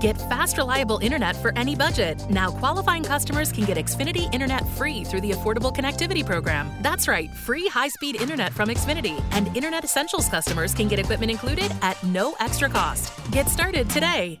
Get fast, reliable internet for any budget. Now, qualifying customers can get Xfinity Internet free through the Affordable Connectivity Program. That's right, free high speed internet from Xfinity. And Internet Essentials customers can get equipment included at no extra cost. Get started today.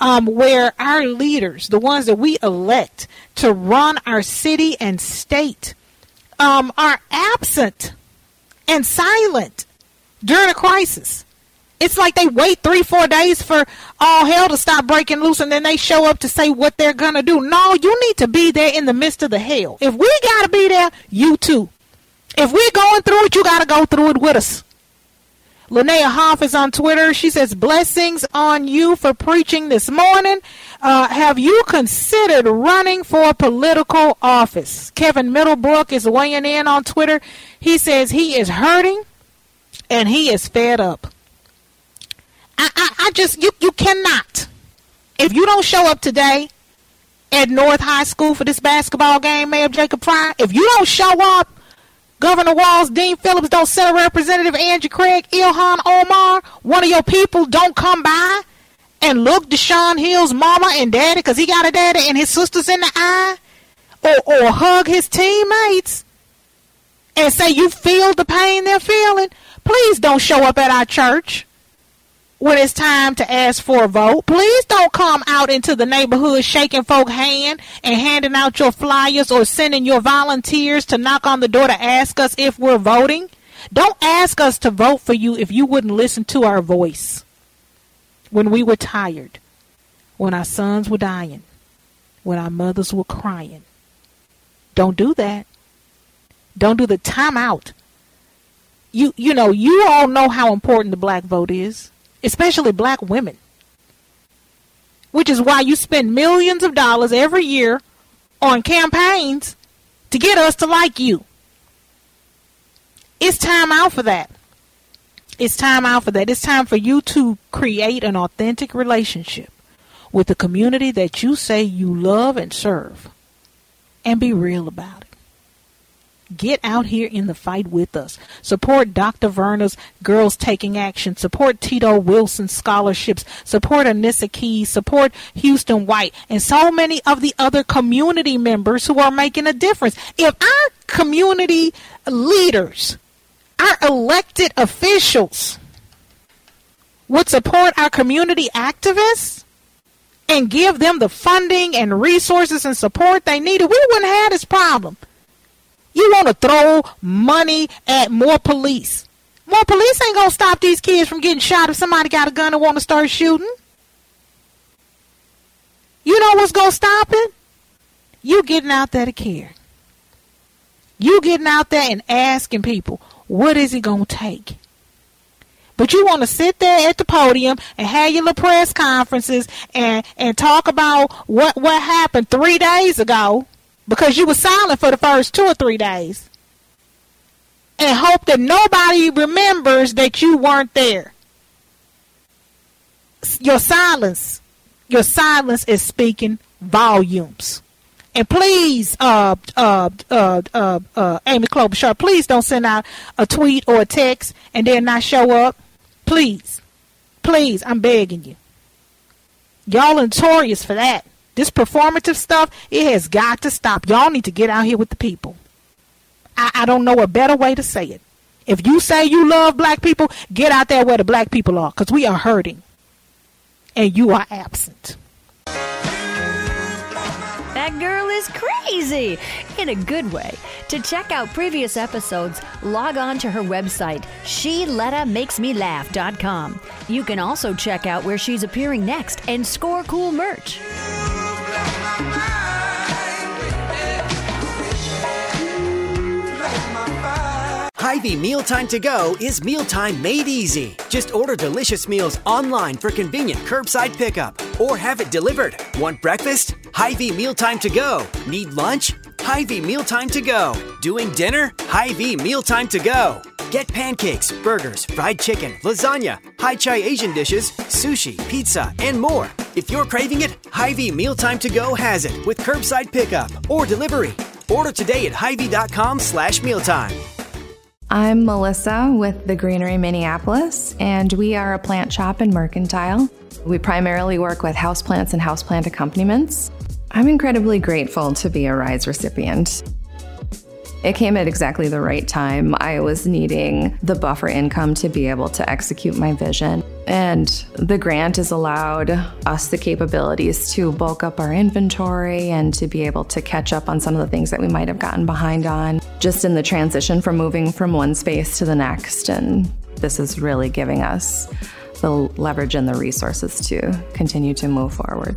um, where our leaders, the ones that we elect to run our city and state, um, are absent and silent during a crisis. It's like they wait three, four days for all hell to stop breaking loose and then they show up to say what they're going to do. No, you need to be there in the midst of the hell. If we got to be there, you too. If we're going through it, you got to go through it with us. Linnea Hoff is on Twitter. She says, Blessings on you for preaching this morning. Uh, have you considered running for political office? Kevin Middlebrook is weighing in on Twitter. He says he is hurting and he is fed up. I, I, I just, you, you cannot. If you don't show up today at North High School for this basketball game, Mayor Jacob Frey, if you don't show up Governor Walz, Dean Phillips, don't send a representative Andrew Craig, Ilhan Omar, one of your people don't come by and look Deshaun Hill's mama and daddy because he got a daddy and his sisters in the eye or, or hug his teammates and say you feel the pain they're feeling, please don't show up at our church when it's time to ask for a vote. Please don't come out into the neighborhood shaking folk hand and handing out your flyers or sending your volunteers to knock on the door to ask us if we're voting. Don't ask us to vote for you if you wouldn't listen to our voice. When we were tired, when our sons were dying, when our mothers were crying. Don't do that. Don't do the time out. You you know, you all know how important the black vote is especially black women. Which is why you spend millions of dollars every year on campaigns to get us to like you. It's time out for that. It's time out for that. It's time for you to create an authentic relationship with the community that you say you love and serve and be real about it. Get out here in the fight with us. Support Dr. Verna's Girls Taking Action. Support Tito Wilson scholarships. Support Anissa Keys. Support Houston White and so many of the other community members who are making a difference. If our community leaders, our elected officials would support our community activists and give them the funding and resources and support they needed, we wouldn't have this problem. You want to throw money at more police. More police ain't going to stop these kids from getting shot if somebody got a gun and want to start shooting. You know what's going to stop it? You getting out there to care. You getting out there and asking people, what is it going to take? But you want to sit there at the podium and have your little press conferences and, and talk about what, what happened three days ago because you were silent for the first two or three days and hope that nobody remembers that you weren't there. Your silence, your silence is speaking volumes. And please, uh, uh, uh, uh, uh, Amy Klobuchar, please don't send out a tweet or a text and then not show up. Please, please, I'm begging you. Y'all notorious for that. This performative stuff, it has got to stop. Y'all need to get out here with the people. I, I don't know a better way to say it. If you say you love black people, get out there where the black people are because we are hurting and you are absent. That girl is crazy in a good way. To check out previous episodes, log on to her website, SheLettaMakesMeLaugh.com. You can also check out where she's appearing next and score cool merch. Hy-Vee Mealtime to Go is mealtime made easy. Just order delicious meals online for convenient curbside pickup or have it delivered. Want breakfast? Hy-Vee Mealtime to Go. Need lunch? Hy-Vee Mealtime to Go. Doing dinner? Hy-Vee Mealtime to Go. Get pancakes, burgers, fried chicken, lasagna, high chai Asian dishes, sushi, pizza, and more. If you're craving it, Hy-Vee Mealtime to Go has it with curbside pickup or delivery. Order today at Hy-Vee.com slash mealtime. I'm Melissa with the Greenery Minneapolis, and we are a plant shop in Mercantile. We primarily work with houseplants and houseplant accompaniments. I'm incredibly grateful to be a RISE recipient. It came at exactly the right time. I was needing the buffer income to be able to execute my vision. And the grant has allowed us the capabilities to bulk up our inventory and to be able to catch up on some of the things that we might have gotten behind on just in the transition from moving from one space to the next. And this is really giving us the leverage and the resources to continue to move forward.